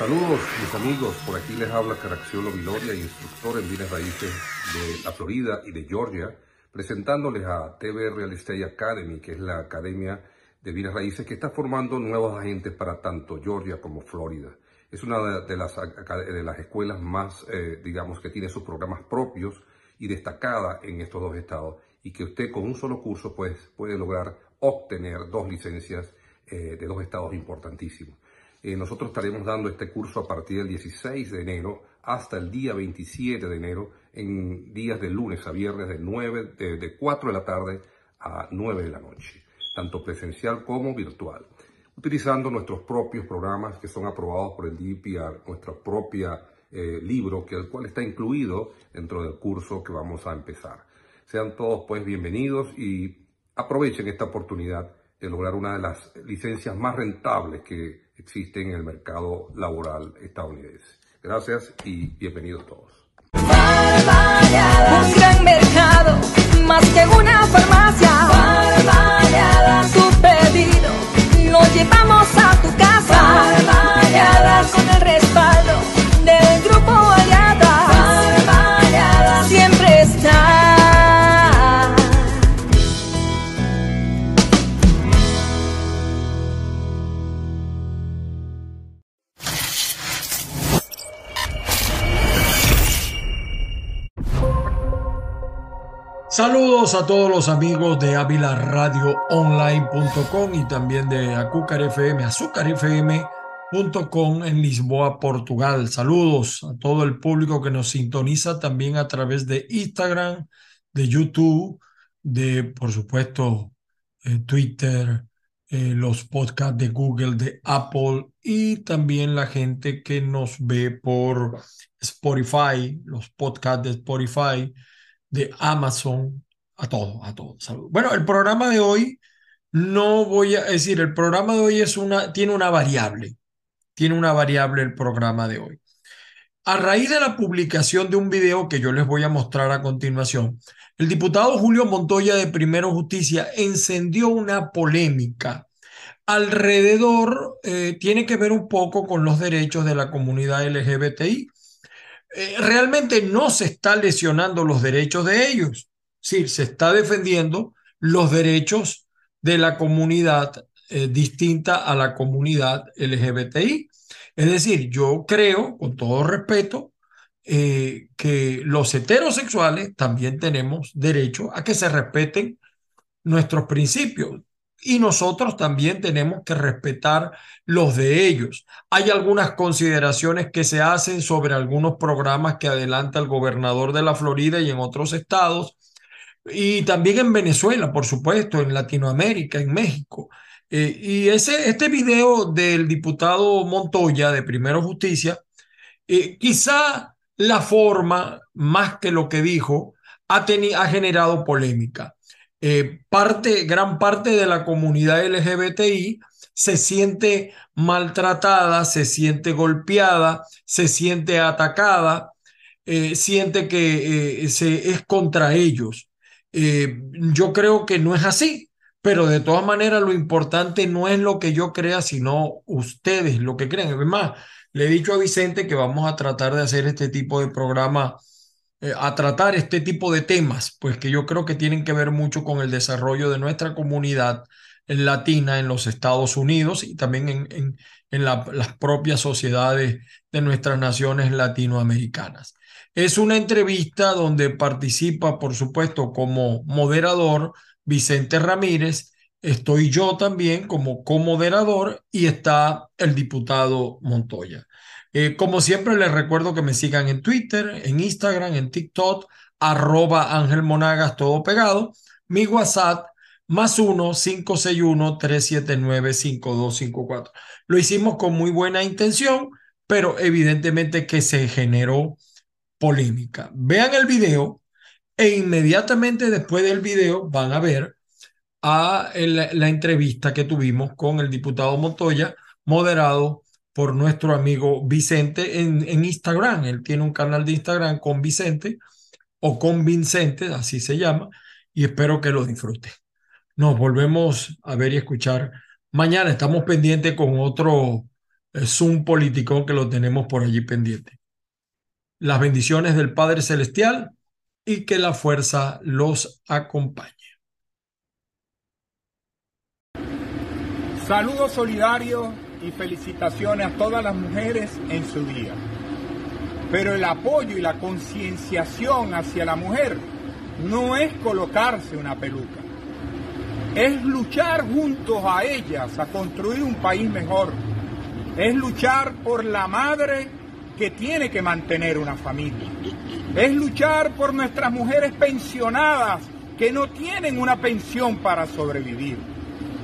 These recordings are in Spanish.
Saludos mis amigos, por aquí les habla Caracciolo Viloria, instructor en bienes raíces de la Florida y de Georgia, presentándoles a TV Real Estate Academy, que es la academia de bienes raíces que está formando nuevos agentes para tanto Georgia como Florida. Es una de las, de las escuelas más, eh, digamos, que tiene sus programas propios y destacada en estos dos estados y que usted con un solo curso pues, puede lograr obtener dos licencias eh, de dos estados importantísimos. Eh, nosotros estaremos dando este curso a partir del 16 de enero hasta el día 27 de enero, en días de lunes a viernes de, 9, de, 4 de la tarde a 9 de la noche, tanto presencial como virtual, utilizando nuestros propios programas que son aprobados por el DPR, nuestro propio eh, libro, que el cual está incluido dentro del curso que vamos a empezar. Sean todos pues bienvenidos y aprovechen esta oportunidad de lograr una de las licencias más rentables que existe en el mercado laboral estadounidense. Gracias y bienvenidos todos. Un gran mercado, más que una farmacia. Tu A todos los amigos de Online.com y también de Acúcar FM, azúcarfm.com en Lisboa, Portugal. Saludos a todo el público que nos sintoniza también a través de Instagram, de YouTube, de, por supuesto, eh, Twitter, eh, los podcasts de Google, de Apple y también la gente que nos ve por Spotify, los podcasts de Spotify de Amazon, a todo, a todo. Salud. Bueno, el programa de hoy, no voy a decir, el programa de hoy es una, tiene una variable, tiene una variable el programa de hoy. A raíz de la publicación de un video que yo les voy a mostrar a continuación, el diputado Julio Montoya de Primero Justicia encendió una polémica alrededor, eh, tiene que ver un poco con los derechos de la comunidad LGBTI eh, realmente no se está lesionando los derechos de ellos. Sí, se está defendiendo los derechos de la comunidad eh, distinta a la comunidad LGBTI. Es decir, yo creo, con todo respeto, eh, que los heterosexuales también tenemos derecho a que se respeten nuestros principios y nosotros también tenemos que respetar los de ellos. Hay algunas consideraciones que se hacen sobre algunos programas que adelanta el gobernador de la Florida y en otros estados, y también en Venezuela, por supuesto, en Latinoamérica, en México. Eh, y ese, este video del diputado Montoya de Primero Justicia, eh, quizá la forma, más que lo que dijo, ha, ha generado polémica. Eh, parte, gran parte de la comunidad LGBTI se siente maltratada, se siente golpeada, se siente atacada, siente que se, es contra ellos. Yo creo que no es así, pero de todas maneras lo importante no es lo que yo crea, sino ustedes lo que creen. Además, le he dicho a Vicente que vamos a tratar de hacer este tipo de programa eh, a tratar este tipo de temas, pues que yo creo que tienen que ver mucho con el desarrollo de nuestra comunidad latina en los Estados Unidos y también en, en, las propias sociedades de nuestras naciones latinoamericanas. Es una entrevista donde participa, por supuesto, como moderador Vicente Ramírez, estoy yo también como comoderador y está el diputado Montoya. Eh, como siempre, les recuerdo que me sigan en Twitter, en Instagram, en TikTok, arroba Ángel Monagas, todo pegado. Mi WhatsApp, más 1-561-379-5254. Lo hicimos con muy buena intención, pero evidentemente que se generó polémica. Vean el video e inmediatamente después del video van a ver a la entrevista que tuvimos con el diputado Montoya, moderado por nuestro amigo Vicente en, en Instagram. Él tiene un canal de Instagram con Vicente o con Vincente, así se llama, y espero que lo disfrute. Nos volvemos a ver y escuchar mañana. Estamos pendientes con otro es un político que lo tenemos por allí pendiente. Las bendiciones del Padre Celestial y que la fuerza los acompañe. Saludos solidarios y felicitaciones a todas las mujeres en su día. Pero el apoyo y la concienciación hacia la mujer no es colocarse una peluca, es luchar juntos a ellas a construir un país mejor, es luchar por la madre que tiene que mantener una familia, es luchar por nuestras mujeres pensionadas que no tienen una pensión para sobrevivir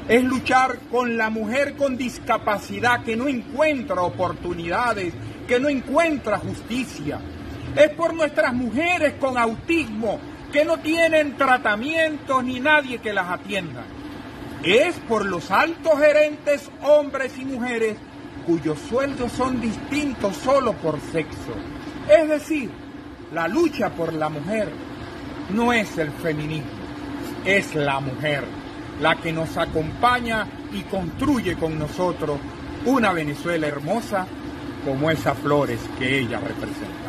es luchar con la mujer con discapacidad que no encuentra oportunidades, que no encuentra justicia. Es por nuestras mujeres con autismo que no tienen tratamiento ni nadie que las atienda. Es por los altos gerentes, hombres y mujeres, cuyos sueldos son distintos solo por sexo. Es decir, la lucha por la mujer no es el feminismo, es la mujer la que nos acompaña y construye con nosotros una Venezuela hermosa como esas flores que ella representa.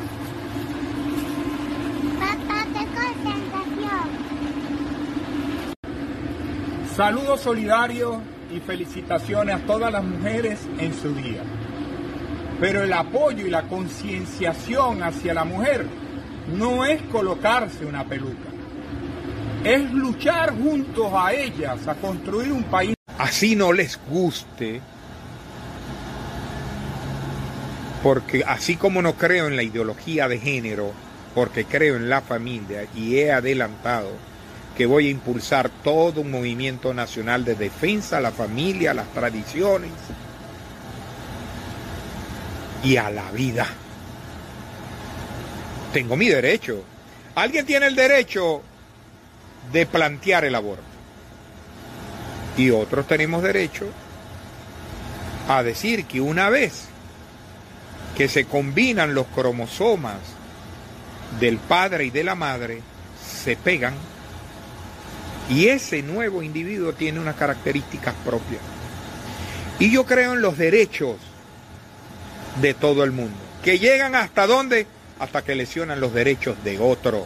Saludos solidarios y felicitaciones a todas las mujeres en su día. Pero el apoyo y la concienciación hacia la mujer no es colocarse una peluca es luchar juntos a ellas a construir un país. Así no les guste, porque así como no creo en la ideología de género, porque creo en la familia y he adelantado que voy a impulsar todo un movimiento nacional de defensa a la familia, a las tradiciones y a la vida. Tengo mi derecho. ¿Alguien tiene el derecho de plantear el aborto. Y otros tenemos derecho a decir que una vez que se combinan los cromosomas del padre y de la madre, se pegan y ese nuevo individuo tiene unas características propias. Y yo creo en los derechos de todo el mundo, que llegan hasta dónde? Hasta que lesionan los derechos de otro.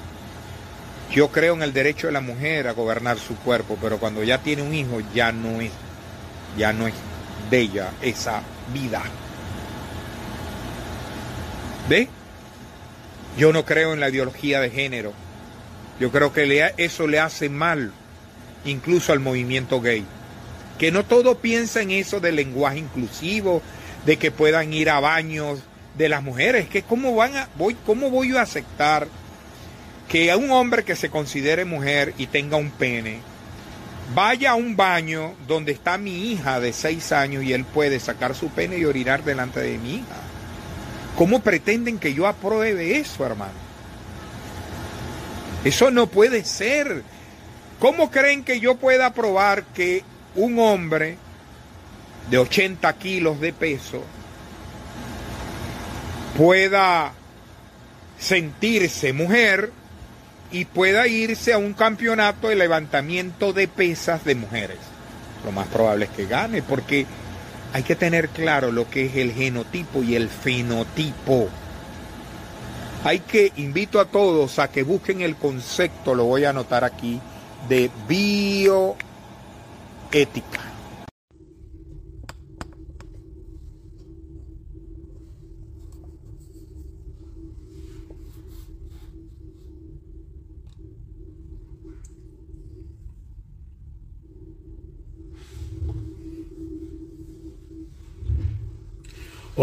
Yo creo en el derecho de la mujer a gobernar su cuerpo, pero cuando ya tiene un hijo ya no es, ya no es bella esa vida. ¿Ve? Yo no creo en la ideología de género. Yo creo que eso le hace mal incluso al movimiento gay. Que no todo piensa en eso del lenguaje inclusivo, de que puedan ir a baños de las mujeres, que cómo van a voy cómo voy a aceptar que a un hombre que se considere mujer y tenga un pene vaya a un baño donde está mi hija de seis años y él puede sacar su pene y orinar delante de mi hija. ¿Cómo pretenden que yo apruebe eso, hermano? Eso no puede ser. ¿Cómo creen que yo pueda aprobar que un hombre de 80 kilos de peso pueda sentirse mujer y pueda irse a un campeonato de levantamiento de pesas de mujeres. Lo más probable es que gane, porque hay que tener claro lo que es el genotipo y el fenotipo. Hay que, invito a todos a que busquen el concepto, lo voy a anotar aquí, de bioética.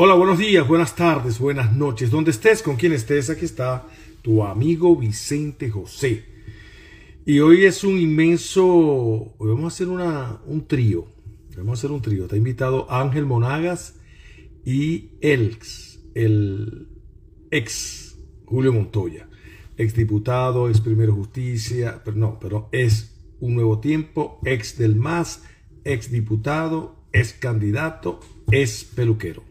Hola, buenos días, buenas tardes, buenas noches. Donde estés, con quien estés, aquí está tu amigo Vicente José. Y hoy es un inmenso, hoy vamos a hacer una, un trío. Vamos a hacer un trío. Está invitado Ángel Monagas y el ex Julio Montoya, ex diputado, ex primero justicia, pero no, pero es un nuevo tiempo, ex del MAS, ex diputado, ex candidato, es peluquero.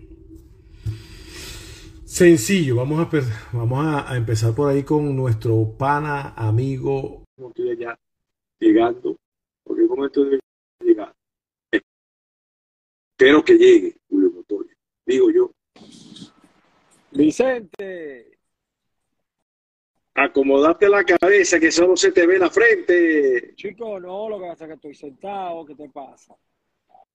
Sencillo, vamos a, vamos a, empezar por ahí con nuestro pana, amigo. Ya llegando, porque con esto de llegar, espero que llegue Julio Montoya. digo yo. Vicente, Acomodate la cabeza que solo se te ve la frente. chico, no, lo que pasa es que estoy sentado, ¿qué te pasa?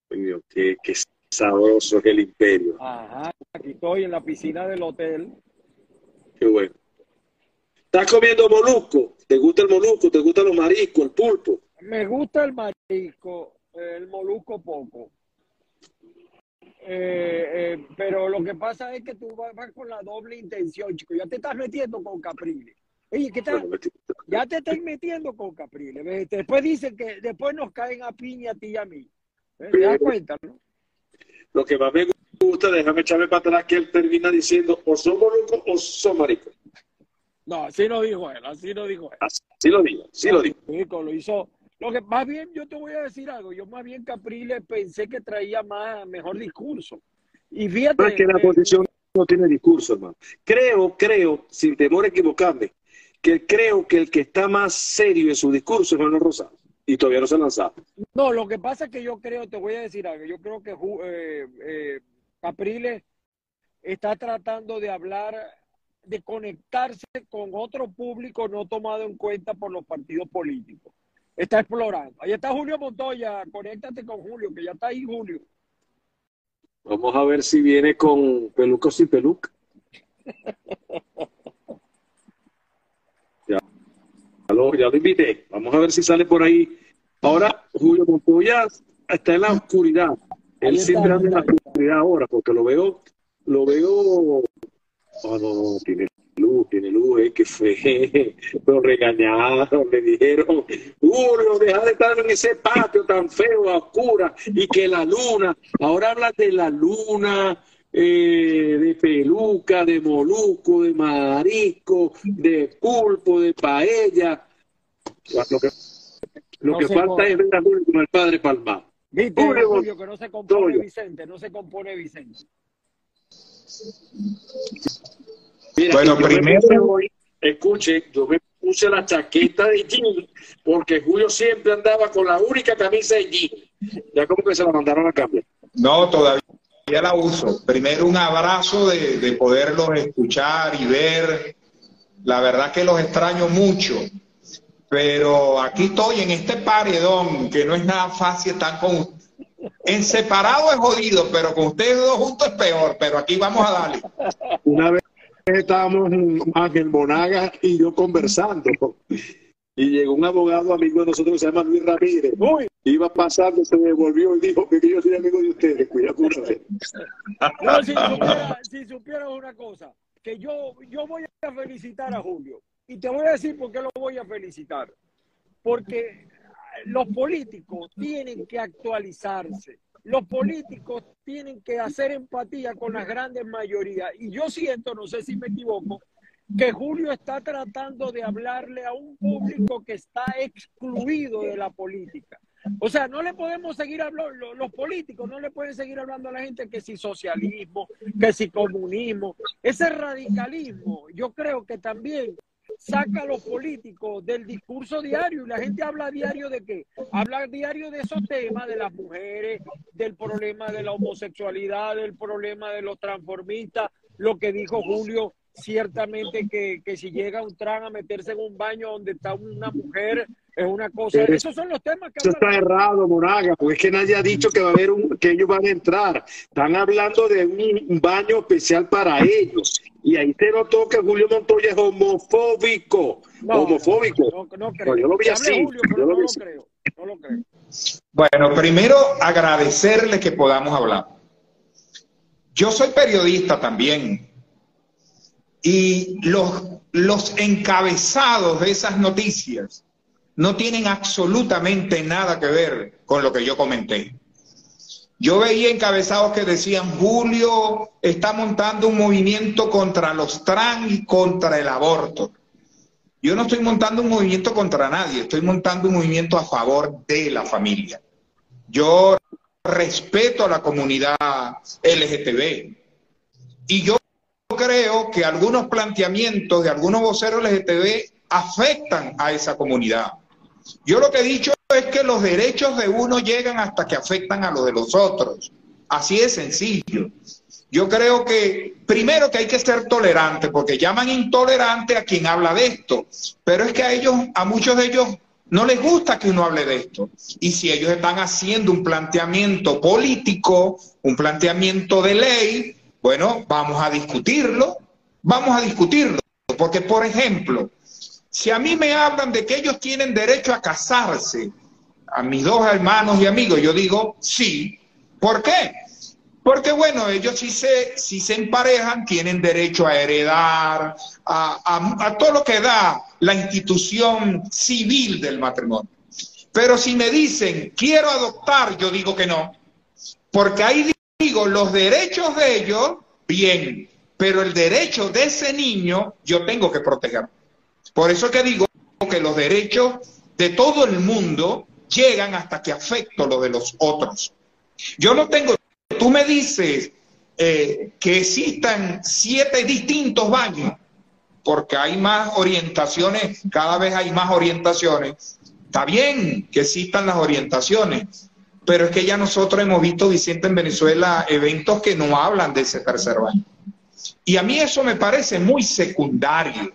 Coño, qué, qué sabroso es el imperio. Ajá, aquí estoy en la piscina del hotel. Qué bueno. ¿Estás comiendo molusco? ¿Te gusta el molusco? ¿Te gustan los mariscos, el pulpo? Me gusta el marisco, el molusco poco. Eh, eh, pero lo que pasa es que tú vas, vas con la doble intención, chico. Ya te estás metiendo con Capriles. Oye, ¿qué tal? Ya te estás metiendo con Capriles. Después dicen que después nos caen a piña a ti y a mí. ¿Te das cuenta, no? Lo que más me gusta, déjame echarme para atrás, que él termina diciendo o son moluscos o son maricos. No, así no dijo él, así no dijo él. Así lo digo, sí lo. Chico, lo hizo. Lo que más bien, yo te voy a decir algo. Yo más bien Capriles pensé que traía más, mejor discurso. Y fíjate. No es que la oposición no tiene discurso, hermano. Creo, creo, sin temor a equivocarme, que creo que el que está más serio en su discurso es Manuel Rosado. Y todavía no se ha lanzado. No, lo que pasa es que yo creo, te voy a decir algo, yo creo que eh, eh, Capriles está tratando de hablar, de conectarse con otro público no tomado en cuenta por los partidos políticos. Está explorando. Ahí está Julio Montoya, conéctate con Julio, que ya está ahí Julio. Vamos a ver si viene con peluca o sin peluca. Ya, ya lo, ya lo invité. Vamos a ver si sale por ahí. Ahora, Julio Montoya está en la oscuridad. Él siempre anda en la oscuridad ahora, porque lo veo, lo veo. Oh, no, tiene luz, tiene luz, eh, que fue. Lo regañaron, le dijeron, Julio, deja de estar en ese patio tan feo, a oscura, y que la luna, ahora hablas de la luna, eh, de peluca, de molusco, de marisco, de pulpo, de paella. Lo que, lo No que se falta es ver a Julio como el padre Palma. ¿Viste, Julio Julio, que no se compone. Vicente? No se compone Vicente. Mira, Bueno, primero- hoy- escuche, yo me puse la chaqueta de jean porque Julio siempre andaba con la única camisa de jean. Ya como que se la mandaron a cambiar. No, todavía la uso. Primero un abrazo de, de poderlos escuchar y ver. La verdad que los extraño mucho. Pero aquí estoy en este paredón, que no es nada fácil estar con... En separado es jodido, pero con ustedes dos juntos es peor. Pero aquí vamos a darle. Una vez estábamos Ángel Monaga y yo conversando. Y llegó un abogado amigo de nosotros que se llama Luis Ramírez. Uy, Iba pasando, se devolvió y dijo que yo soy amigo de ustedes. Cuidado con usted. No, si supieras una cosa, que yo, yo voy a felicitar a Julio. Y te voy a decir por qué lo voy a felicitar. Porque los políticos tienen que actualizarse. Los políticos tienen que hacer empatía con las grandes mayorías. Y yo siento, no sé si me equivoco, que Julio está tratando de hablarle a un público que está excluido de la política. O sea, no le podemos seguir hablando, lo- los políticos no le pueden seguir hablando a la gente que si socialismo, que si comunismo. Ese radicalismo, yo creo que también saca a los políticos del discurso diario y la gente habla diario de qué? Habla diario de esos temas, de las mujeres, del problema de la homosexualidad, del problema de los transformistas, lo que dijo Julio, ciertamente que, que si llega un tran a meterse en un baño donde está una mujer, es una cosa, Pero esos son los temas que Eso está errado, Monaga, porque es que nadie ha dicho que va a haber un, que ellos van a entrar. Están hablando de un baño especial para ellos. Y ahí se notó que Julio Montoya es homofóbico. No, homofóbico. No, no, no creo. No, yo lo vi así, Julio, yo lo vi así. creo. No lo creo. Bueno, primero agradecerle que podamos hablar. Yo soy periodista también y los, los encabezados de esas noticias no tienen absolutamente nada que ver con lo que yo comenté. Yo veía encabezados que decían, Julio está montando un movimiento contra los trans y contra el aborto. Yo no estoy montando un movimiento contra nadie, estoy montando un movimiento a favor de la familia. Yo respeto a la comunidad LGTB y yo creo que algunos planteamientos de algunos voceros LGTB afectan a esa comunidad. Yo lo que he dicho es que los derechos de uno llegan hasta que afectan a los de los otros. Así de sencillo. Yo creo que primero que hay que ser tolerante, porque llaman intolerante a quien habla de esto, pero es que a ellos, a muchos de ellos no les gusta que uno hable de esto. Y si ellos están haciendo un planteamiento político, un planteamiento de ley, bueno, vamos a discutirlo, vamos a discutirlo. Porque, por ejemplo, si a mí me hablan de que ellos tienen derecho a casarse, a mis dos hermanos y amigos, yo digo sí. ¿Por qué? Porque bueno, ellos si se, si se emparejan tienen derecho a heredar, a, todo lo que da la institución civil del matrimonio. Pero si me dicen, quiero adoptar, yo digo que no. Porque ahí digo, los derechos de ellos, bien, pero el derecho de ese niño yo tengo que proteger. Por eso que digo que los derechos de todo el mundo llegan hasta que afecto lo de los otros. Yo no tengo tú me dices eh, que existan siete distintos baños, porque hay más orientaciones, cada vez hay más orientaciones, está bien que existan las orientaciones, pero es que ya nosotros hemos visto, Vicente, en Venezuela, eventos que no hablan de ese tercer baño. Y a mí eso me parece muy secundario.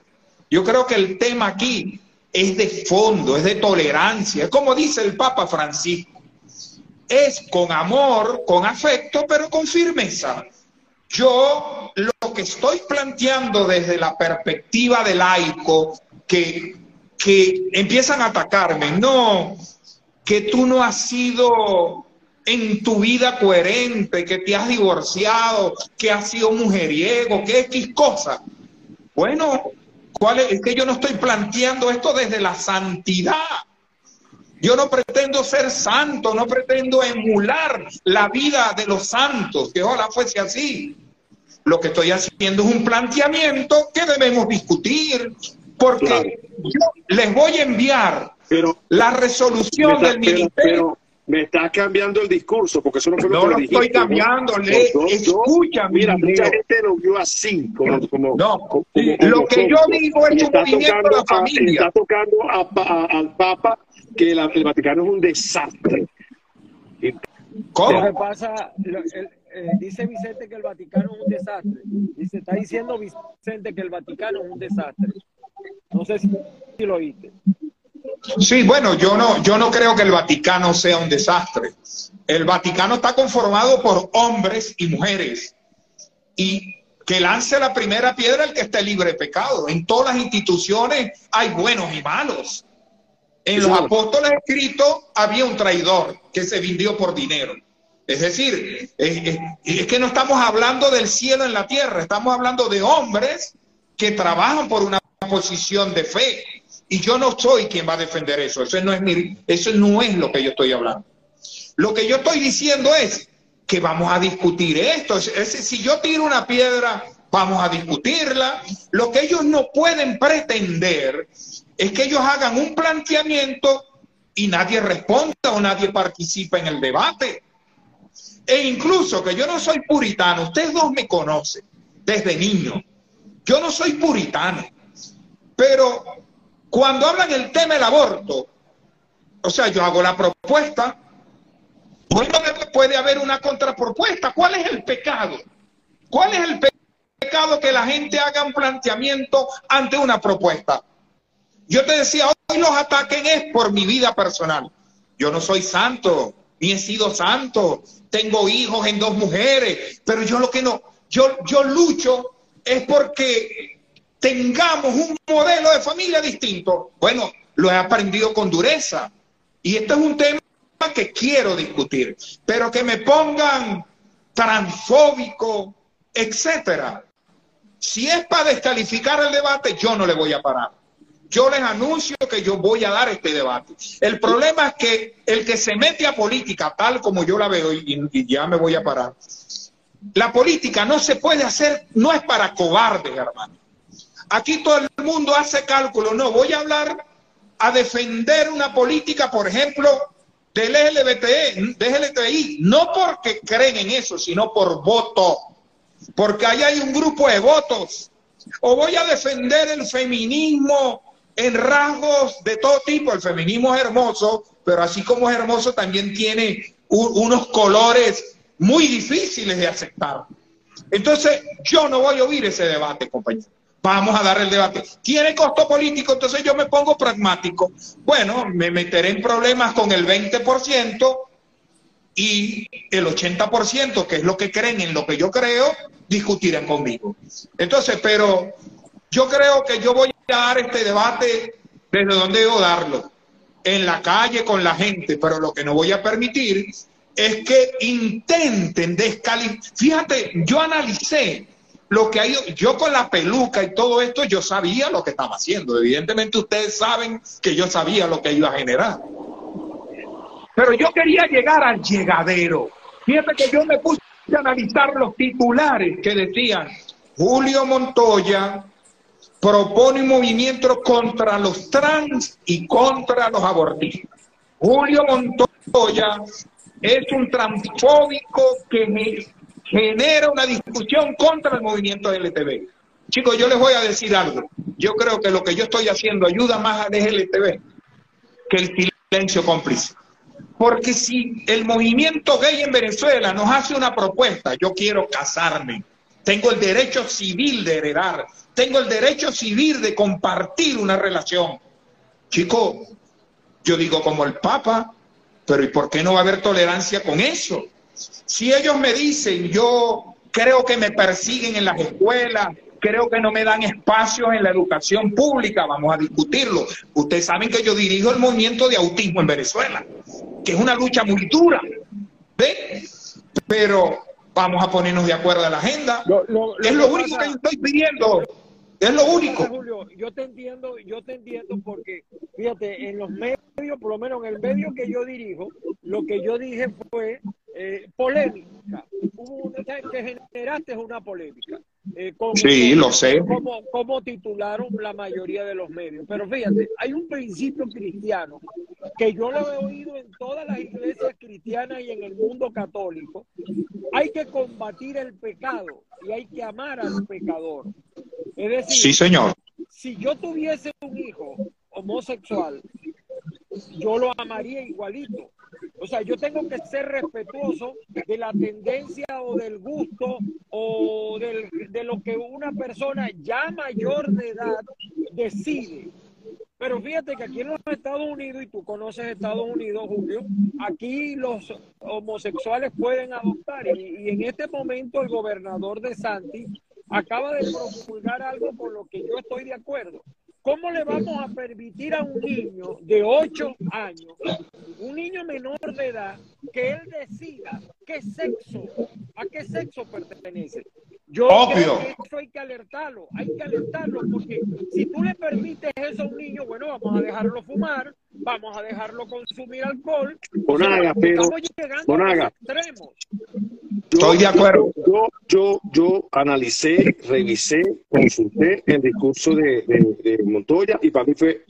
Yo creo que el tema aquí es de fondo, es de tolerancia, como dice el Papa Francisco es con amor, con afecto, pero con firmeza. Yo lo que estoy planteando desde la perspectiva del laico, que, que empiezan a atacarme, no, que tú no has sido en tu vida coherente, que te has divorciado, que has sido mujeriego, que X cosa. Bueno, ¿cuál es? es que yo no estoy planteando esto desde la santidad. Yo no pretendo ser santo, no pretendo emular la vida de los santos, que ojalá fuese así. Lo que estoy haciendo es un planteamiento que debemos discutir, porque yo les voy a enviar la resolución del ministerio. Me está cambiando el discurso, porque eso no fue lo que lo estoy cambiando, le, escucha, mira, mucha gente lo vio así, como, no, lo que yo digo es un movimiento de la familia. está tocando al Papa que el Vaticano es un desastre. ¿Cómo? pasa, eh, dice Vicente que el Vaticano es un desastre. Dice, está diciendo Vicente que el Vaticano es un desastre. No sé si, lo oíste. Sí, bueno, yo no, yo no creo que el Vaticano sea un desastre. El Vaticano está conformado por hombres y mujeres. Y que lance la primera piedra el que esté libre de pecado. En todas las instituciones hay buenos y malos. En los apóstoles escritos había un traidor que se vendió por dinero. Es decir, es, que no estamos hablando del cielo en la tierra, estamos hablando de hombres que trabajan por una posición de fe. Y yo no soy quien va a defender eso. Eso no es, eso no es lo que yo estoy hablando. Lo que yo estoy diciendo es que vamos a discutir esto. si yo tiro una piedra, vamos a discutirla. Lo que ellos no pueden pretender es que ellos hagan un planteamiento y nadie responda o nadie participa en el debate. E incluso que yo no soy puritano, ustedes dos me conocen desde niño. Yo no soy puritano, pero cuando hablan el tema del aborto, o sea, yo hago la propuesta, bueno, puede haber una contrapropuesta. ¿Cuál es el pecado? ¿Cuál es el pecado que la gente haga un planteamiento ante una propuesta? Yo te decía, hoy los ataquen es por mi vida personal. Yo no soy santo, ni he sido santo. Tengo hijos en dos mujeres, pero yo lo que no, yo, yo lucho es porque tengamos un modelo de familia distinto. Bueno, lo he aprendido con dureza. Y este es un tema que quiero discutir, pero que me pongan transfóbico, etcétera. Si es para descalificar el debate, yo no le voy a parar yo les anuncio que yo voy a dar este debate. El problema es que el que se mete a política, tal como yo la veo, y, ya me voy a parar, la política no se puede hacer, no es para cobardes, hermano. Aquí todo el mundo hace cálculo, no, voy a hablar a defender una política, por ejemplo, del del LGBTI, no porque creen en eso, sino por voto, porque ahí hay un grupo de votos. O voy a defender el feminismo en rasgos de todo tipo. El feminismo es hermoso, pero así como es hermoso, también tiene unos colores muy difíciles de aceptar. Entonces, yo no voy a oír ese debate, compañero. Vamos a dar el debate. ¿Tiene costo político? Entonces yo me pongo pragmático. Bueno, me meteré en problemas con el 20% y el 80%, que es lo que creen en lo que yo creo, discutirán conmigo. Entonces, pero yo creo que yo voy a dar este debate desde donde debo darlo, en la calle con la gente, pero lo que no voy a permitir es que intenten descalificar. Fíjate, yo analicé lo que hay, yo con la peluca y todo esto, yo sabía lo que estaba haciendo. Evidentemente ustedes saben que yo sabía lo que iba a generar. Pero yo quería llegar al llegadero. Fíjate que yo me puse a analizar los titulares que decían, Julio Montoya propone un movimiento contra los trans y contra los abortistas. Julio Montoya es un transfóbico que genera una discusión contra el movimiento LTV. Chicos, yo les voy a decir algo. Yo creo que lo que yo estoy haciendo ayuda más al LTV que el silencio cómplice. Porque si el movimiento gay en Venezuela nos hace una propuesta, yo quiero casarme, tengo el derecho civil de heredar, tengo el derecho civil de compartir una relación. Chicos, yo digo como el Papa, pero ¿y por qué no va a haber tolerancia con eso? Si ellos me dicen, yo creo que me persiguen en las escuelas, creo que no me dan espacios en la educación pública, vamos a discutirlo. Ustedes saben que yo dirijo el movimiento de autismo en Venezuela, que es una lucha muy dura. ¿Ve? Pero vamos a ponernos de acuerdo en la agenda. es lo único que yo estoy pidiendo. Es lo único. Julio, yo te entiendo, yo te entiendo porque, fíjate, en los medios, por lo menos en el medio que yo dirijo, lo que yo dije fue eh, polémica. Hubo una, que generaste una polémica. Eh, sí, lo sé. Como, como, titularon la mayoría de los medios. Pero fíjate, hay un principio cristiano que yo lo he oído en todas las iglesias cristianas y en el mundo católico. Hay que combatir el pecado y hay que amar al pecador. Es decir, sí, señor. si yo tuviese un hijo homosexual, yo lo amaría igualito. O sea, yo tengo que ser respetuoso de la tendencia o del gusto o del, de lo que una persona ya mayor de edad decide. Pero fíjate que aquí en los Estados Unidos, y tú conoces Estados Unidos, Julio, aquí los homosexuales pueden adoptar. Y, y en este momento el gobernador de Santi acaba de promulgar algo con lo que yo estoy de acuerdo. ¿Cómo le vamos a permitir a un niño de 8 años, un niño menor de edad, que él decida qué sexo, a qué sexo pertenece? Yo Obvio. Creo que eso hay que alertarlo, hay que alertarlo, porque si tú le permites eso a un niño, bueno, vamos a dejarlo fumar, vamos a dejarlo consumir alcohol. Bonaga, pero, Bonaga, extremos. Estoy de acuerdo. Yo, yo, yo analicé, revisé, consulté el discurso de, de, Montoya y para mí fue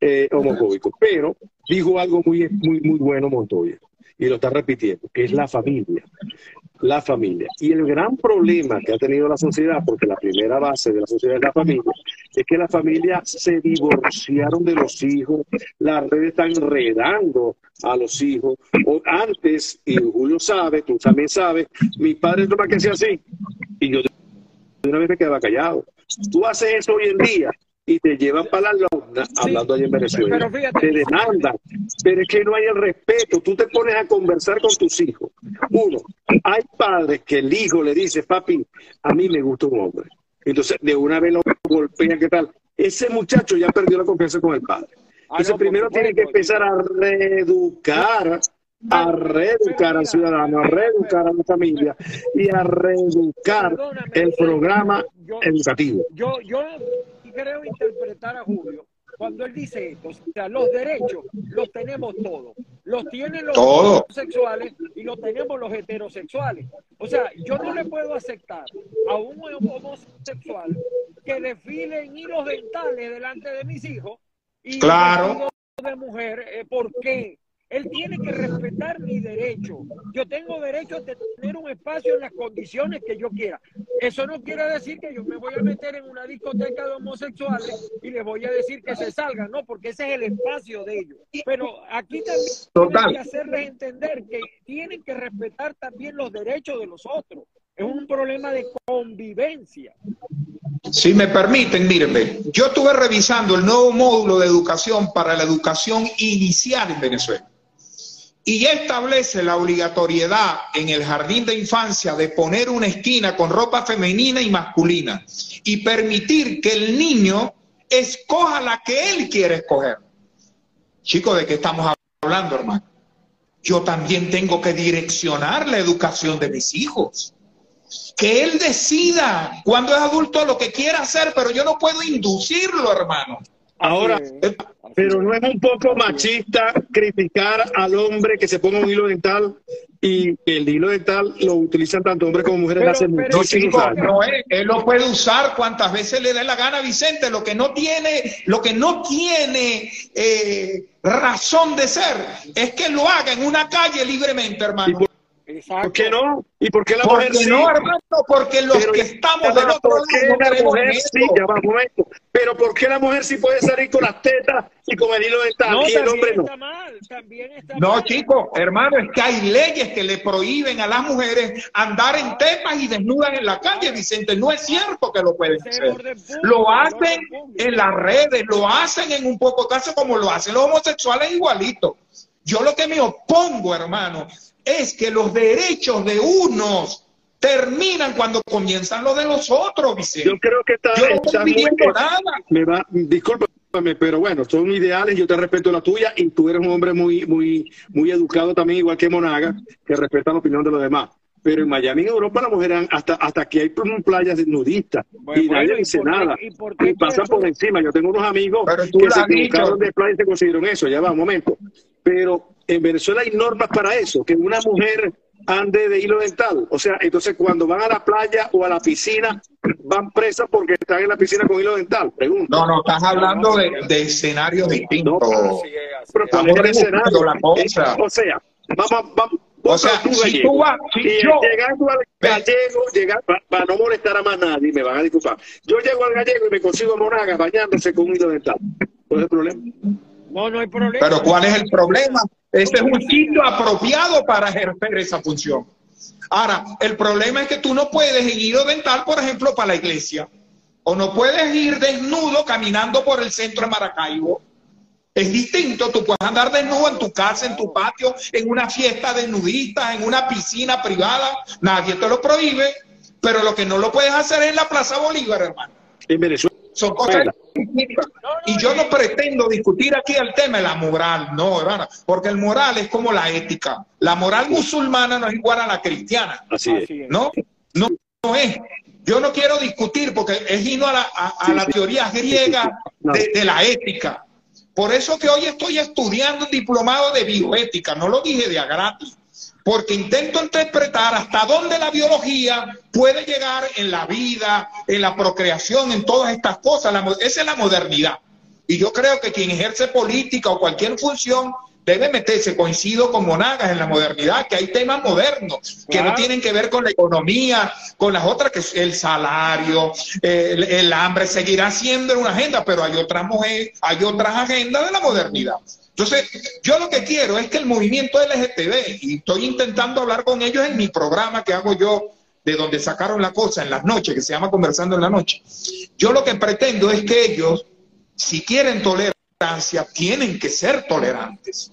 eh, homofóbico. Pero dijo algo muy, muy, muy bueno Montoya y lo está repitiendo, que es la familia la familia. Y el gran problema que ha tenido la sociedad, porque la primera base de la sociedad es la familia, es que las familias se divorciaron de los hijos, las redes están enredando a los hijos. O antes, y Julio sabe, tú también sabes, mi padre toma que sea así, y yo de una vez me quedaba callado. Tú haces eso hoy en día y te llevan para la lona, hablando allá en Venezuela. te demandan, pero es que no hay el respeto. Tú te pones a conversar con tus hijos. Uno, hay padres que el hijo le dice, papi, a mí me gusta un hombre. Entonces, de una vez lo golpean, ¿qué tal? Ese muchacho ya perdió la confianza con el padre. Ah, Entonces, primero tiene que empezar a reeducar a reeducar al ciudadano, a reeducar a la familia y a reeducar el programa educativo. Yo, yo creo interpretar a Julio cuando él dice esto. O sea, los derechos los tenemos todos. Los tienen los homosexuales y los tenemos los heterosexuales. O sea, yo no le puedo aceptar a un homosexual que desfile en hilos dentales delante de mis hijos y claro. de mujer. Eh, ¿Por qué? Él tiene que respetar mi derecho. Yo tengo derecho a tener un espacio en las condiciones que yo quiera. Eso no quiere decir que yo me voy a meter en una discoteca de homosexuales y les voy a decir que se salgan, no, porque ese es el espacio de ellos. Pero aquí también hay que hacerles entender que tienen que respetar también los derechos de los otros. es un problema de convivencia. Si me permiten, mírenme, yo estuve revisando el nuevo módulo de educación para la educación inicial en Venezuela. Y ya establece la obligatoriedad en el jardín de infancia de poner una esquina con ropa femenina y masculina y permitir que el niño escoja la que él quiere escoger. Chicos, ¿de qué estamos hablando, hermano? Yo también tengo que direccionar la educación de mis hijos que él decida cuando es adulto lo que quiera hacer, pero yo no puedo inducirlo, hermano. Ahora, pero no es un poco machista criticar al hombre que se ponga un hilo dental y el hilo dental lo utilizan tanto hombres como mujeres Pero- hace pero- No, chico, no es, él lo puede usar cuantas veces le dé la gana, Vicente. Lo que no tiene, lo que no tiene eh, razón de ser es que lo haga en una calle libremente, hermano. Exacto. ¿Por qué no? ¿Y por qué la mujer Porque sí? no, hermano, porque los Pero que estamos del otro ¿por lado la mujer sí? Ya va, un momento. Pero ¿por qué la mujer sí puede salir con las tetas y con el hilo dental No, y el hombre no? está mal, también está No, mal. chicos, hermano, es que hay leyes que le prohíben a las mujeres andar en tetas y desnudas en la calle, Vicente. No es cierto que lo pueden hacer. Lo hacen en las redes, lo hacen en un poco caso como lo hacen los homosexuales igualito. Yo lo que me opongo, hermano, es que los derechos de unos terminan cuando comienzan los de los otros, Vicente. Yo creo que está, Yo no está estoy pidiendo nada. me va, discúlpame, pero bueno, son ideales, yo te respeto la tuya y tú eres un hombre muy, muy, muy educado también, igual que Monaga, que respeta la opinión de los demás. Pero en Miami, en Europa, las mujeres hasta, hasta aquí hay playas nudistas Bueno, y nadie bueno, ¿y dice nada. y por qué Y pasan eso? por encima. Yo tengo unos amigos que se equivocaron de playa y se consiguieron eso. Ya va, un momento. Pero en Venezuela hay normas para eso, que una mujer ande de hilo dental. O sea, entonces cuando van a la playa o a la piscina, van presas porque están en la piscina con hilo dental. Pregunto. No, no, estás hablando de, de escenarios distintos. No, Pero. ¿cuál es el escenario? la cosa. Eh, O sea, vamos, vamos. O sea, tú si tú vas- si y yo- llegando al gallego, llega- pa- para no molestar a más nadie, me van a disculpar. Yo llego al gallego y me consigo a Monaga bañándose con un hilo dental. ¿Cuál es el problema? No, no hay problema. Pero ¿cuál es el problema? Este es un sitio apropiado para ejercer esa función. Ahora, el problema es que tú no puedes ir dental, por ejemplo, para la iglesia. O no puedes ir desnudo caminando por el centro de Maracaibo. Es distinto, tú puedes andar desnudo en tu casa, en tu patio, en una fiesta de nudistas, en una piscina privada, nadie te lo prohíbe, pero lo que no lo puedes hacer es en la Plaza Bolívar, hermano. En Venezuela. Son cosas distintas. Y yo no pretendo discutir aquí el tema de la moral, no, hermano, porque el moral es como la ética. La moral musulmana no es igual a la cristiana, Así es. ¿no? No, no es. Yo no quiero discutir porque es hino a la, a, a la teoría griega de la ética. Por eso que hoy estoy estudiando un diplomado de bioética, no lo dije de a gratis, porque intento interpretar hasta dónde la biología puede llegar en la vida, en la procreación, en todas estas cosas. La esa es la modernidad. Y yo creo que quien ejerce política o cualquier función debe meterse, coincido con Monagas en la modernidad, que hay temas modernos que no tienen que ver con la economía, con las otras, que es el salario, el, el hambre, seguirá siendo una agenda, pero hay otras mujeres, hay otras agendas de la modernidad. Entonces, yo lo que quiero es que el movimiento LGTB, y estoy intentando hablar con ellos en mi programa que hago yo, de donde sacaron la cosa en las noches, que se llama Conversando en la Noche. Yo lo que pretendo es que ellos, si quieren tolerancia, tienen que ser tolerantes.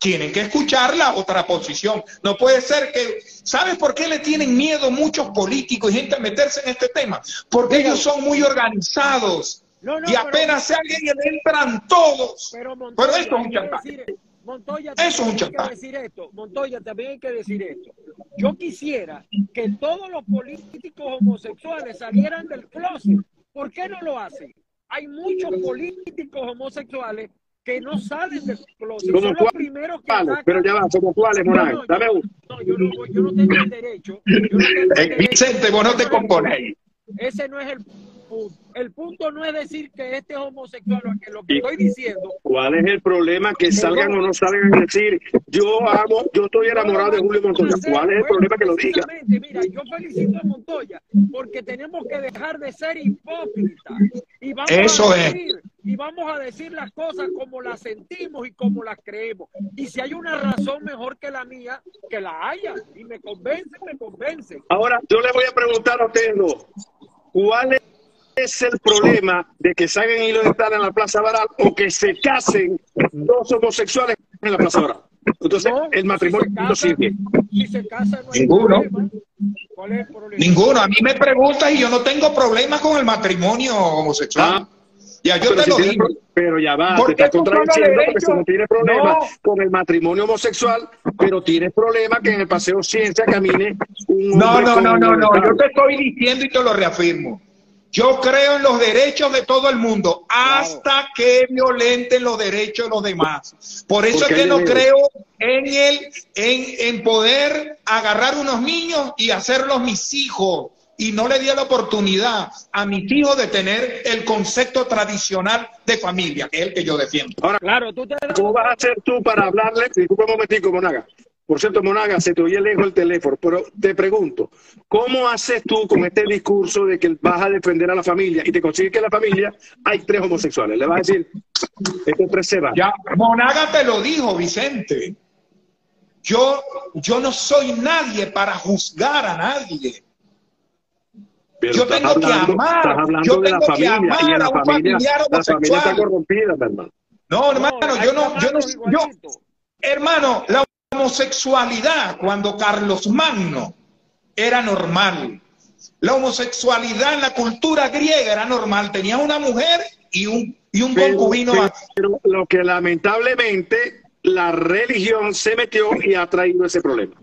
Tienen que escuchar la otra posición. No puede ser que... ¿Sabes por qué le tienen miedo muchos políticos y gente a meterse en este tema? Porque ellos son muy organizados. No, no, y pero- apenas se alguien entran todos. Pero, Pero Montoya, esto es un chantaje. decir- Montoya, Eso es un chantaje. decir esto. Montoya, también hay que decir esto. Yo quisiera que todos los políticos homosexuales salieran del closet. ¿Por qué no lo hacen? Hay muchos políticos homosexuales que no salen del closet. ¿Cómo Son los cuáles? primeros que Vale, pero ya va, ¿como cuáles, no, Dame uno. no, yo no, yo no tengo el derecho. yo no tengo el Eh, derecho. Vicente, vos no te componéis. ese no es el punto. El punto no es decir que este es homosexual, lo que, lo que estoy diciendo. ¿Cuál es el problema que salgan o no salgan a decir yo amo, yo estoy enamorado de Julio Montoya? ¿Cuál es el problema que lo diga? Mira, yo felicito a Montoya porque tenemos que dejar de ser hipócritas. Y vamos Eso a es. decir y vamos a decir las cosas como las sentimos y como las creemos. Y si hay una razón mejor que la mía, que la haya. Y me convence, me convence. Ahora, yo le voy a preguntar a ustedes dos, ¿cuál es el problema de que salgan y lo están en la Plaza Baral o que se casen dos homosexuales en la Plaza Baral? Entonces, No, el matrimonio si se no sirve. Si se casan, no hay Ninguno. problema. ¿Cuál es el problema? Ninguno. A mí me preguntas y yo no tengo problemas con el matrimonio homosexual. Ah. Ya yo te si lo digo. pero ya va, Porque te está esos son los contradiciendo porque si no tiene problema No. con el matrimonio homosexual, pero tienes problema que en el Paseo Ciencia camine un No, no, no, no, no. Yo te estoy diciendo y te lo reafirmo. Yo creo en los derechos de todo el mundo hasta que violenten los derechos de los demás. Por eso es que no creo en el, en, en poder agarrar unos niños y hacerlos mis hijos. Y no le di la oportunidad a mis hijos de tener el concepto tradicional de familia, que es el que yo defiendo. Ahora, Claro, tú te ¿cómo vas a hacer tú para hablarle? Disculpa un momentico, Monaga. Por cierto, Monaga, se te oye lejos el teléfono, pero te pregunto, ¿cómo haces tú con este discurso de que vas a defender a la familia y te consigues que en la familia hay tres homosexuales? Le vas a decir, estos tres se van. Ya, Monaga te lo dijo, Vicente. Yo, yo no soy nadie para juzgar a nadie. Pero Yo tengo que amar, yo la tengo que familia amar en a la un familia, familiar la familia está corrompida, mi hermano. No, hermano, No, yo no, yo no, yo, hermano, la homosexualidad cuando Carlos Magno era normal. La homosexualidad en la cultura griega era normal. Tenía una mujer y un, y un Pero- concubino. pero- pero lo que lamentablemente la religión se metió y ha traído ese problema.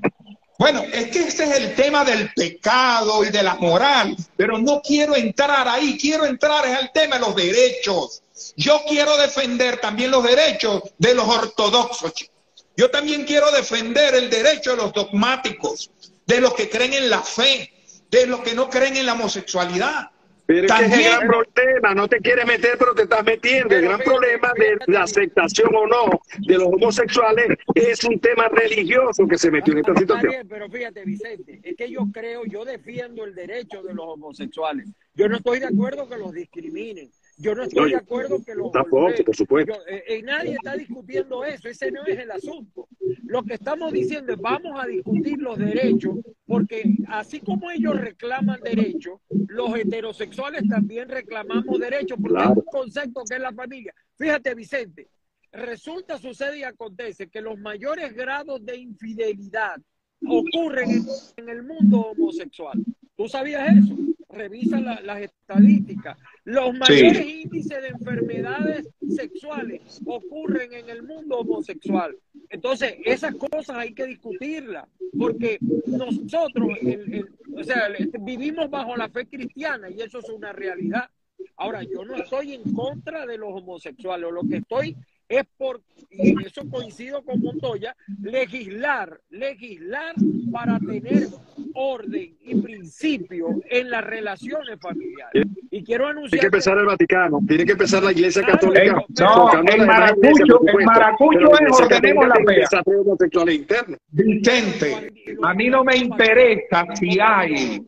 Bueno, es que ese es el tema del pecado y de la moral, pero no quiero entrar ahí, quiero entrar en el tema de los derechos. Yo quiero defender también los derechos de los ortodoxos. chicos. Yo también quiero defender el derecho de los dogmáticos, de los que creen en la fe, de los que no creen en la homosexualidad. Pero es que es el También- gran problema, no te quieres meter, pero te estás metiendo. El gran problema de la aceptación o no de los homosexuales es un tema religioso que se metió en esta situación. bien, pero fíjate, Vicente, es que yo creo, yo defiendo el derecho de los homosexuales. Yo no estoy de acuerdo que los discriminen. Yo no estoy de acuerdo que los tampoco, por supuesto. Yo- eh, eh, nadie está discutiendo eso, ese no es el asunto. Lo que estamos diciendo es vamos a discutir los derechos, porque así como ellos reclaman derechos, los heterosexuales también reclamamos derechos, porque Claro. un concepto que es la familia. Fíjate, Vicente, resulta, sucede y acontece que los mayores grados de infidelidad ocurren en, en el mundo homosexual. ¿Tú sabías eso? Revisa la- las estadísticas. Los mayores índices de enfermedades sexuales ocurren en el mundo homosexual. Entonces, esas cosas hay que discutirlas, porque nosotros, el- el- o sea, el- vivimos bajo la fe cristiana y eso es una realidad. Ahora, yo no estoy en contra de los homosexuales, lo que estoy es por, y en eso coincido con Montoya, legislar, legislar para tener orden y principio en las relaciones familiares. Y quiero Tiene anunciar que empezar el Vaticano, tiene que empezar la Iglesia Claro, Católica. no, el maracucho- el maracucho es ordenemos la tiene fea. desarrollo homosexual interno. Vicente, a mí no me interesa si hay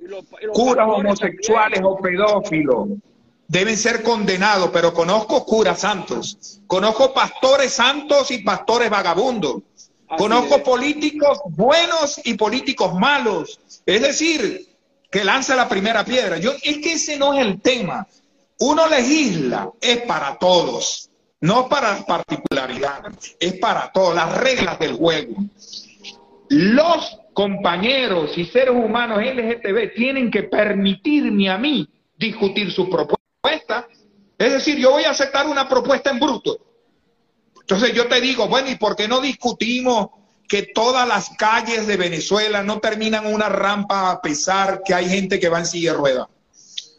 curas homosexuales o pedófilos. Deben ser condenados, pero conozco curas santos, conozco pastores santos y pastores vagabundos, Así conozco es. políticos buenos y políticos malos. Es decir, que lance la primera piedra. Yo, es que ese no es el tema. Uno legisla, es para todos, no para particularidades, es para todos, las reglas del juego los compañeros y seres humanos LGTB tienen que permitirme a mí discutir su propuesta. Es decir, yo voy a aceptar una propuesta en bruto. Entonces yo te digo, bueno, ¿y por qué no discutimos que todas las calles de Venezuela no terminan una rampa a pesar que hay gente que va en silla de ruedas?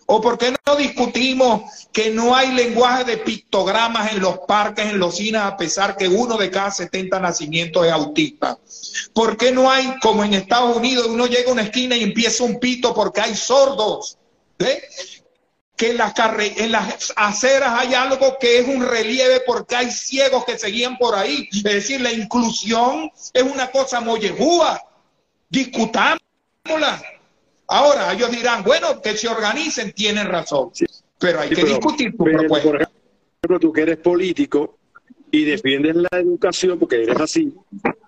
¿O por qué no discutimos que no hay lenguaje de pictogramas en los parques, en los cines, a pesar que uno de cada 70 nacimientos es autista? ¿Por qué no hay, como en Estados Unidos, uno llega a una esquina y empieza un pito porque hay sordos? ¿eh? Que en las, carre- en las aceras hay algo que es un relieve porque hay ciegos que seguían por ahí. Es decir, la inclusión es una cosa mollejúa. Discutámosla. Ahora ellos dirán, bueno, que se organicen, tienen razón. Pero hay Sí, que pero- discutir tu pero, propuesta. por ejemplo, tú que eres político y defiendes la educación porque eres así,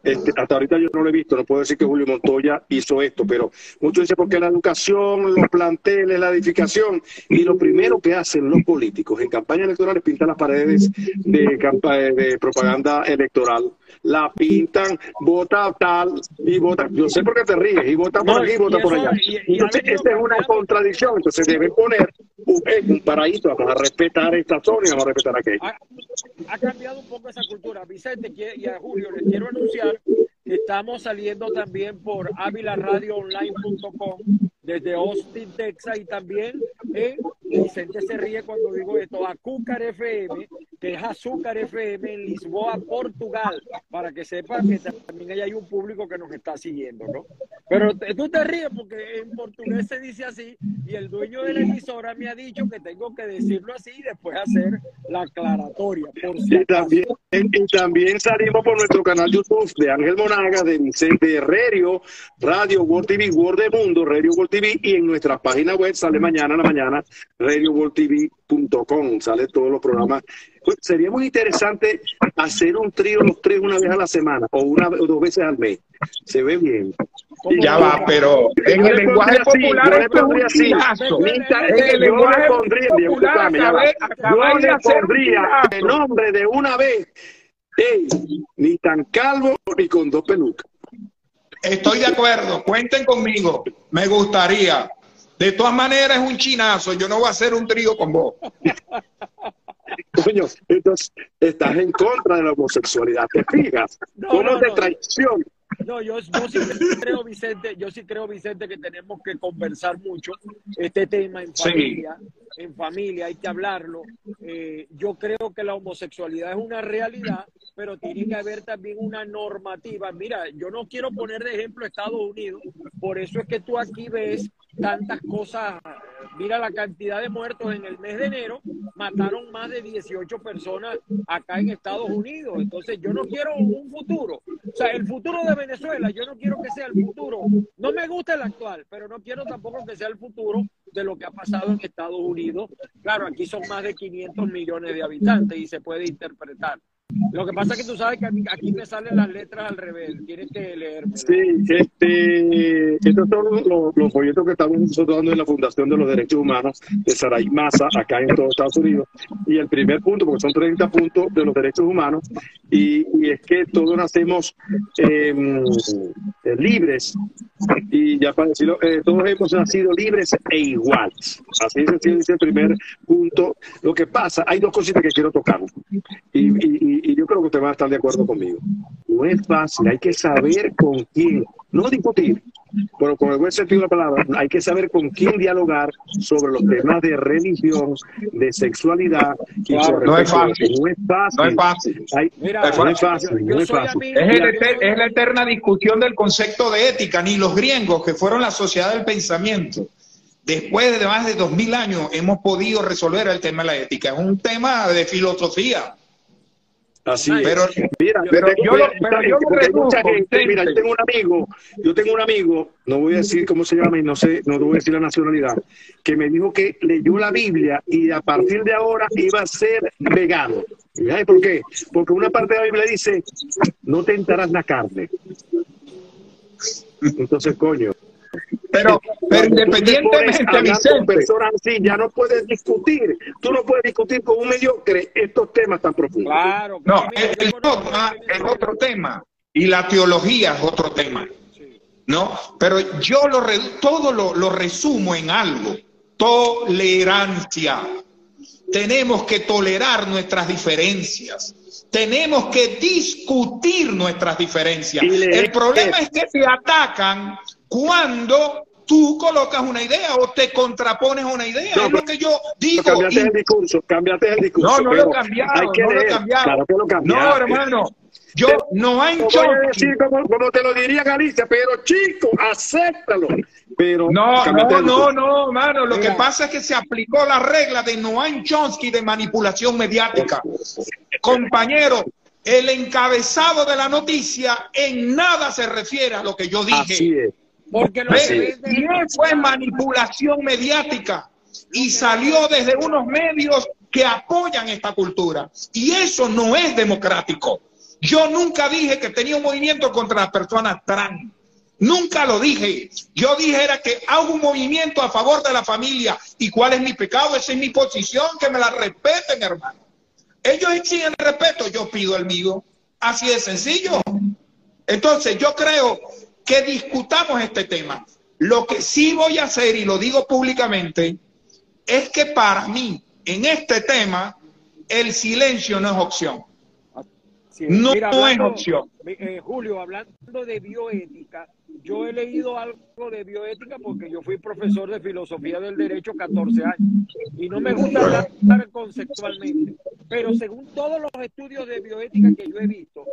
este, hasta ahorita yo no lo he visto, no puedo decir que Julio Montoya hizo esto, pero muchos dicen porque la educación, los planteles, la edificación, y lo primero que hacen los políticos en campaña electoral es pintar las paredes de, de propaganda electoral la pintan, vota tal y vota. Yo sé por qué te ríes, y vota por No, aquí y vota y por allá. y- Entonces, esta es una contradicción. Entonces, deben poner eh, un paraíso. Vamos a respetar esta zona y vamos a respetar aquella. ha, cambiado un poco esa cultura. Vicente y a Julio les quiero anunciar que estamos saliendo también por avilaradioonline.com desde Austin, Texas y también en Vicente se ríe cuando digo esto, Acúcar FM, que es Azúcar FM en Lisboa, Portugal, para que sepan que también hay un público que nos está siguiendo, ¿no? Pero tú te ríes porque en portugués se dice así y el dueño de la emisora me ha dicho que tengo que decirlo así y después hacer la aclaratoria, por si Y también, y también salimos por nuestro canal YouTube de Ángel Monaga, de Vicente Herrerio, Radio World TV, World de Mundo, Radio World TV, y en nuestra página web sale mañana a la mañana, radioworldtv.com, sale todos los programas. Sería muy interesante hacer un trío los tres una vez a la semana, o una o dos veces al mes. Se ve bien. Ya va, pero en el le lenguaje popular yo le así. En el lenguaje popular yo le pondría el nombre de una vez. Ni tan calvo ni con dos pelucas. Estoy de acuerdo, cuenten conmigo, me gustaría. De todas maneras es un chinazo, yo no voy a hacer un trío con vos. Coño, entonces estás en contra de la homosexualidad, ¿te fijas? No, ¿Cómo no, te no. yo, yo sí creo, Vicente, yo sí creo, Vicente, que tenemos que conversar mucho este tema en Sí. familia. En familia hay que hablarlo. Eh, yo creo que la homosexualidad es una realidad, pero tiene que haber también una normativa. Mira, yo no quiero poner de ejemplo Estados Unidos, por eso es que tú aquí ves tantas cosas. Mira la cantidad de muertos en el mes de enero, mataron más de 18 personas acá en Estados Unidos. Entonces yo no quiero un futuro. O sea, el futuro de Venezuela, yo no quiero que sea el futuro. No me gusta el actual, pero no quiero tampoco que sea el futuro de lo que ha pasado en Estados Unidos. Claro, aquí son más de 500 millones de habitantes y se puede interpretar. Lo que pasa es que tú sabes que aquí me salen las letras al revés. Tienes que leerme. Sí, este, estos son los, los folletos que estamos nosotros dando en la Fundación de los Derechos Humanos de Saray Massa, acá en todos Estados Unidos. Y el primer punto, porque son 30 puntos de los derechos humanos, y, y es que todos nacemos em, eh, libres, y ya para decirlo, eh, todos hemos nacido libres e iguales. Así es, así el primer punto. Lo que pasa, hay dos cositas que quiero tocar, y- y yo creo que usted va a estar de acuerdo conmigo. No es fácil, hay que saber con quién, no discutir, pero con el buen sentido de la palabra, hay que saber con quién dialogar sobre los temas de religión, de sexualidad. y Claro, con no es fácil. No es fácil. No es fácil. Hay- Mira, no es fácil, yo- yo no es soy fácil. amigo- Es, el eter- es la eterna discusión del concepto de ética, ni los griegos, que fueron la sociedad del pensamiento. Después de más de dos mil años hemos podido resolver el tema de la ética. Es un tema de filosofía. Así Pero- es. Mira, pero yo lo- pero mucha gente, mira, yo tengo un amigo, yo tengo un amigo, no voy a decir cómo se llama y no sé, no te voy a decir la nacionalidad, que me dijo que leyó la Biblia y a partir de ahora iba a ser vegano. ¿Y ¿Sabes por qué? Porque una parte de la Biblia dice, no tentarás la carne. Entonces, coño. Pero, pero independientemente, Vicente, personas así, ya no puedes discutir. Tú no puedes discutir con un mediocre estos temas tan profundos. Claro. no, mira, el, dogma gente es otro tema y la teología es otro tema. ¿no? Pero yo lo re- todo lo, lo resumo en algo, tolerancia. Tenemos que tolerar nuestras diferencias. Tenemos que discutir nuestras diferencias. El problema es que te atacan cuando tú colocas una idea o te contrapones a una idea. No, es lo que yo digo. cambiaste y- el discurso, cambiaste el discurso. no, no lo que no lo cambiado. Claro que lo no, hermano. Yo no hay voy a choque. decir como, como te lo diría Galicia, pero chico, acéptalo. Pero No, no, no, no, mano. Lo Mira. que pasa es que se aplicó la regla de Noam Chomsky de manipulación mediática. Compañero, el encabezado de la noticia en nada se refiere a lo que yo dije. Así es. Porque lo que es manipulación mediática. Y salió desde unos medios que apoyan esta cultura. Y eso no es democrático. Yo nunca dije que tenía un movimiento contra las personas trans. Nunca lo dije. Yo dije era que hago un movimiento a favor de la familia. ¿Y cuál es mi pecado? Esa es mi posición, que me la respeten, hermano. Ellos exigen respeto, yo pido el mío. Así de sencillo. Entonces, yo creo que discutamos este tema. Lo que sí voy a hacer, y lo digo públicamente, es que para mí, en este tema, el silencio no es opción. No, no es opción. Eh, Julio, hablando de bioética, yo he leído algo de bioética porque yo fui profesor de filosofía del derecho 14 años y no me gusta hablar conceptualmente, pero según todos los estudios de bioética que yo he visto,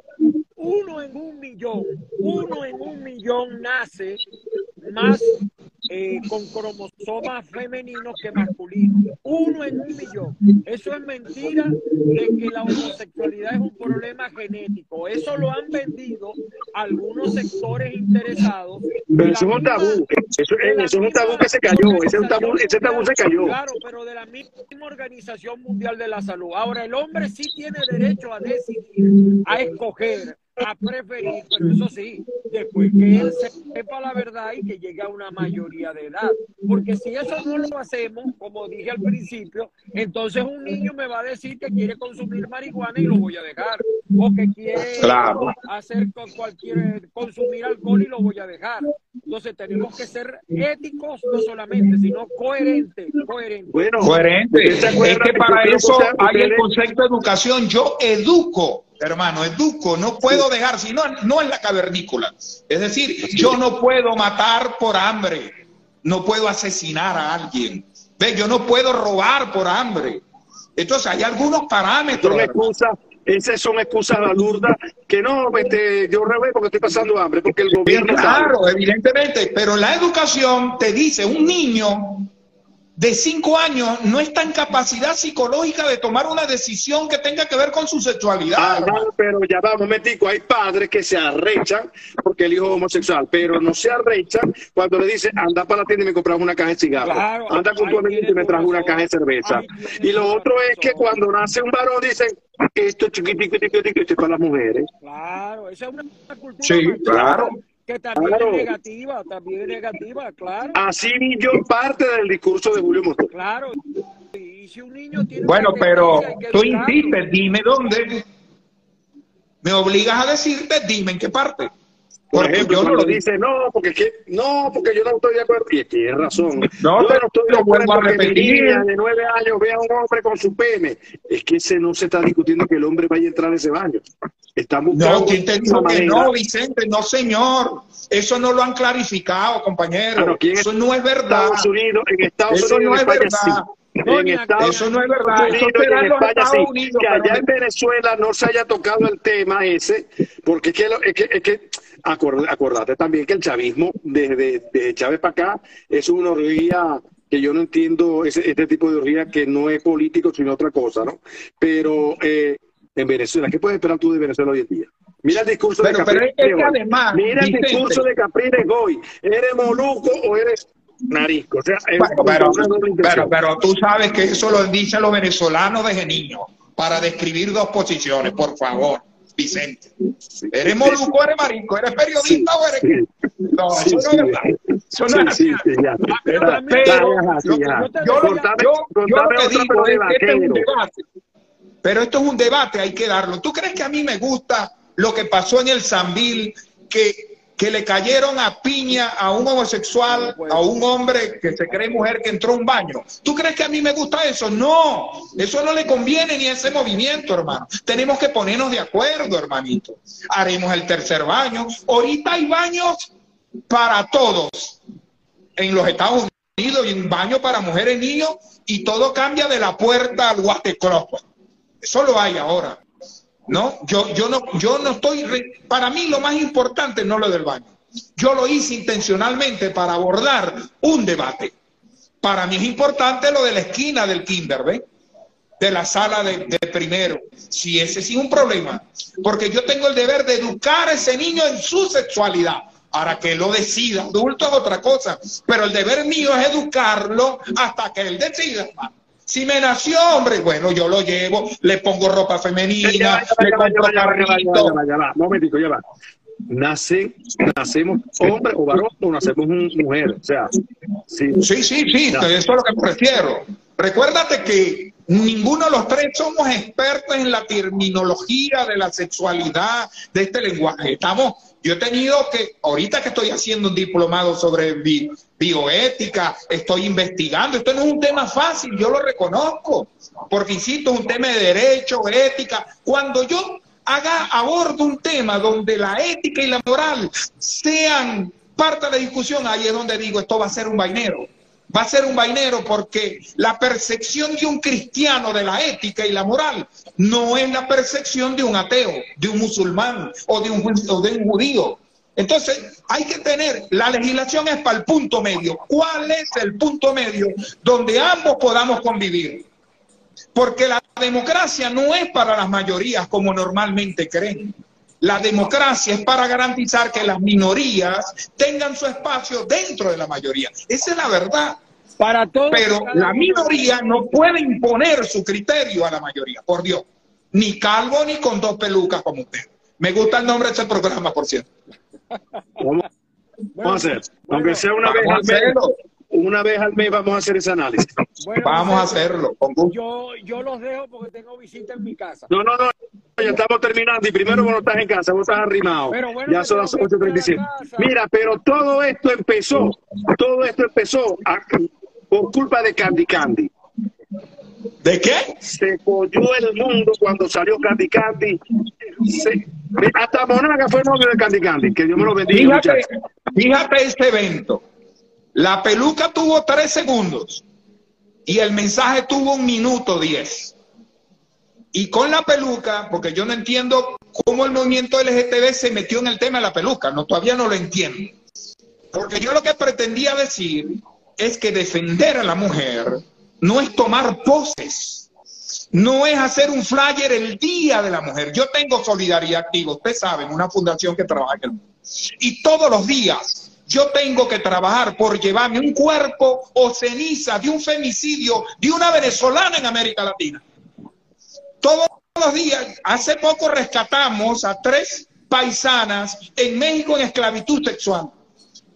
uno en un millón, uno en un millón nace más eh, con cromosomas femeninos que masculinos. Uno en un millón. Eso es mentira de que la homosexualidad es un problema genético. Eso lo han vendido algunos sectores interesados. Pero eso es un tabú. Eso, es un tabú que se cayó. Ese, tabú, ese tabú se cayó. Claro, pero de la misma Organización Mundial de la Salud. Ahora, el hombre sí tiene derecho a decidir, a escoger a preferir, pero eso sí, después que él sepa la verdad y que llegue a una mayoría de edad. Porque si eso no lo hacemos, como dije al principio, entonces un niño me va a decir que quiere consumir marihuana y lo voy a dejar. O que quiere hacer con cualquier, consumir alcohol y lo voy a dejar. Entonces tenemos que ser éticos no solamente, sino coherentes. coherentes. Bueno, coherentes. Es que para eso hay el concepto de educación. Yo educo hermano, educo, no puedo dejar, si no, no es la cavernícola. Es decir, yo no puedo matar por hambre, no puedo asesinar a alguien, ¿Ve? yo no puedo robar por hambre. Entonces hay algunos parámetros. Son excusas, esas son excusas balurdas que no, este, yo robé porque estoy pasando hambre, porque el gobierno... Claro, evidentemente, pero la educación te dice, un niño de cinco años no está en capacidad psicológica de tomar una decisión que tenga que ver con su sexualidad. Ah, pero ya va, un momentico, hay padres que se arrechan porque el hijo es homosexual, pero no se arrechan cuando le dicen, anda para la tienda y me compras una caja de cigarros, anda con tu amigo y me trajo una caja de cerveza. Y lo otro es que cuando nace un varón dicen, esto es chiquitico, chiquitico, esto es para las mujeres. Claro, esa es una cultura. Sí, claro que también es negativa, también es negativa, claro. Así yo parte del discurso de Julio Montoya. Claro. Y si un niño tiene bueno, pero tú insistes, dime dónde. Me obligas a decirte, dime en qué parte. Por ejemplo, yo no lo dice, no, porque que, no, porque yo no estoy de acuerdo. Y tiene razón. No, yo no estoy de acuerdo a repetir. de nueve años vea a un hombre con su pene. Es que ese no se está discutiendo que el hombre vaya a entrar en ese baño. Estamos no, ¿quién te dijo que no, Vicente? No, señor. Eso no lo han clarificado, compañero. eso no es verdad. Estados Unidos, en Estados eso Unidos, no es verdad. En Estados eso no es verdad. Unidos, en España sí. que allá en Venezuela no se haya tocado el tema ese, porque es que, es que, es que acordate también que el chavismo, desde, de Chávez para acá, es una orgía que yo no entiendo ese, este tipo de orgía que no es político, sino otra cosa, ¿no? Pero eh, en Venezuela, ¿qué puedes esperar tú de Venezuela hoy en día? Mira el discurso de Capriles. Mira el discurso de Capriles hoy. ¿Eres moluco o eres? O sea, pero, pero, pero, tú sabes que eso lo dicen los venezolanos desde niños para describir dos posiciones, por favor. Vicente. ¿Eres moluco o eres marico? ¿Eres periodista o eres No, eso no es verdad. Eso no es así. Pero yo lo que digo es que este es un debate. Pero esto es un debate, hay que darlo. ¿Tú crees que a mí me gusta lo que pasó en el Zambil, que que le cayeron a piña a un homosexual, a un hombre que se cree mujer que entró a un baño. ¿Tú crees que a mí me gusta eso? No, eso no le conviene ni a ese movimiento, hermano. Tenemos que ponernos de acuerdo, hermanito. Haremos el tercer baño. Ahorita hay baños para todos en los Estados Unidos y un baño para mujeres y niños y todo cambia de la puerta al watercloset. Eso lo hay ahora. ¿no? Yo, yo no, yo no estoy, para mí lo más importante no lo del baño. Yo lo hice intencionalmente para abordar un debate. Para mí es importante lo de la esquina del kinder. De la sala de, primero. Si ese sí es un problema. Porque yo tengo el deber de educar a ese niño en su sexualidad. Ahora que lo decida, adulto es otra cosa. Pero el deber mío es educarlo hasta que él decida, Si me nació hombre, bueno, yo lo llevo, le pongo ropa femenina, Ya va, ya va, le ya va, compro carrito. Momentico, ya va. Nace, nacemos hombre o varón o nacemos un- mujer. O sea, sí. Sí, sí, eso es lo que me refiero. Recuérdate que ninguno de los tres somos expertos en la terminología de la sexualidad, de este lenguaje. Estamos, yo he tenido que, ahorita que estoy haciendo un diplomado sobre bioética, estoy investigando, esto no es un tema fácil, yo lo reconozco, porque insisto, es un tema de derecho, ética. Cuando yo haga abordo un tema donde la ética y la moral sean parte de la discusión, ahí es donde digo, esto va a ser un vainero. Va a ser un vainero porque la percepción de un cristiano de la ética y la moral no es la percepción de un ateo, de un musulmán o de un, o de un judío. Entonces, hay que tener, la legislación es para el punto medio. ¿Cuál es el punto medio donde ambos podamos convivir? Porque la democracia no es para las mayorías como normalmente creen. La democracia es para garantizar que las minorías tengan su espacio dentro de la mayoría. Esa es la verdad. Para todos. Pero la minoría no puede imponer su criterio a la mayoría, por Dios. Ni calvo ni con dos pelucas como usted. Me gusta el nombre de ese programa, por cierto. Vamos, vamos a hacer. Aunque sea una vez, al mes, una vez al mes vamos a hacer ese análisis. Bueno, Vamos a hacerlo. Yo, yo los dejo porque tengo visita en mi casa. No, no, no. Ya estamos terminando y primero vos no estás en casa, vos estás arrimado. Pero bueno, ya son las tengo que ir a la 8.37. casa. Mira, pero todo esto empezó, todo esto empezó a- por culpa de Candy Candy. ¿De qué? Se cogió el mundo cuando salió Candy Candy. Se- hasta Monaga fue novio de Candy Candy. Que Dios me lo bendiga, Fíjate, fíjate este evento. La peluca tuvo tres segundos y el mensaje tuvo un minuto diez. Y con la peluca, porque yo no entiendo cómo el movimiento LGTB se metió en el tema de la peluca, no, todavía no lo entiendo. Porque yo lo que pretendía decir es que defender a la mujer no es tomar poses, no es hacer un flyer el día de la mujer. Yo tengo Solidaridad Activa, ustedes saben, una fundación que trabaja en el mundo. Y todos los días yo tengo que trabajar por llevarme un cuerpo o ceniza de un femicidio de una venezolana en América Latina. Todos los días, hace poco rescatamos a tres paisanas en México en esclavitud sexual.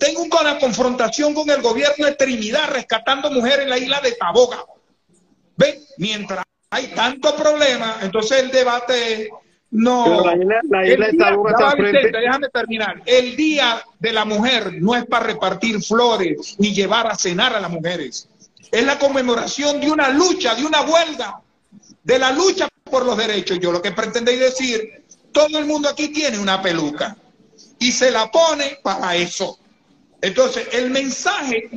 Tengo una confrontación con el gobierno de Trinidad rescatando mujeres en la isla de Taboga. ¿Ven? Mientras hay tanto problema, entonces el debate no. La isla- la isla día- está Vicente, déjame terminar. El día de la mujer no es para repartir flores ni llevar a cenar a las mujeres. Es la conmemoración de una lucha, de una huelga, de la lucha por los derechos. Yo lo que pretendéis decir, todo el mundo aquí tiene una peluca y se la pone para eso. Entonces, el mensaje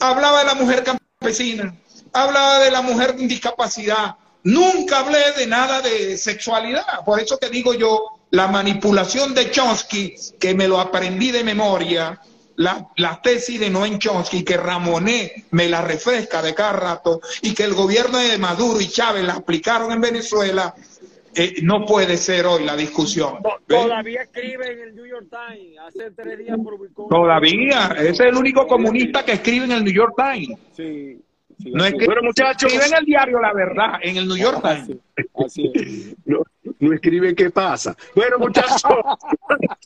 hablaba de la mujer campesina, hablaba de la mujer con discapacidad. Nunca hablé de nada de sexualidad. Por eso que digo yo, la manipulación de Chomsky, que me lo aprendí de memoria, la, la tesis de Noam Chomsky, que Ramonet me la refresca de cada rato, y que el gobierno de Maduro y Chávez la aplicaron en Venezuela, eh, no puede ser hoy la discusión. ¿Ves? Todavía escribe en el New York Times. Hace tres días publicó. Todavía, ese es el único comunista que escribe en el New York Times. Sí. sí, No es que Bueno, muchachos. escribe en el diario La Verdad, en el New York Times. Así es. No, no escribe qué pasa. Bueno, muchachos.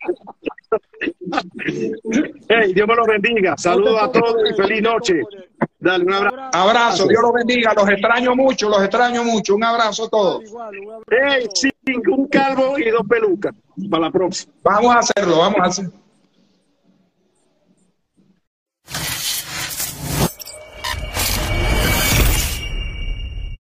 hey, Dios me los bendiga. Saludos a todos y feliz noche. Dale, un abrazo. abrazo. Dios los bendiga. Los extraño mucho, los extraño mucho. Un abrazo a todos. Hey, sí, un calvo y dos pelucas. Para la próxima. Vamos a hacerlo, vamos a hacerlo.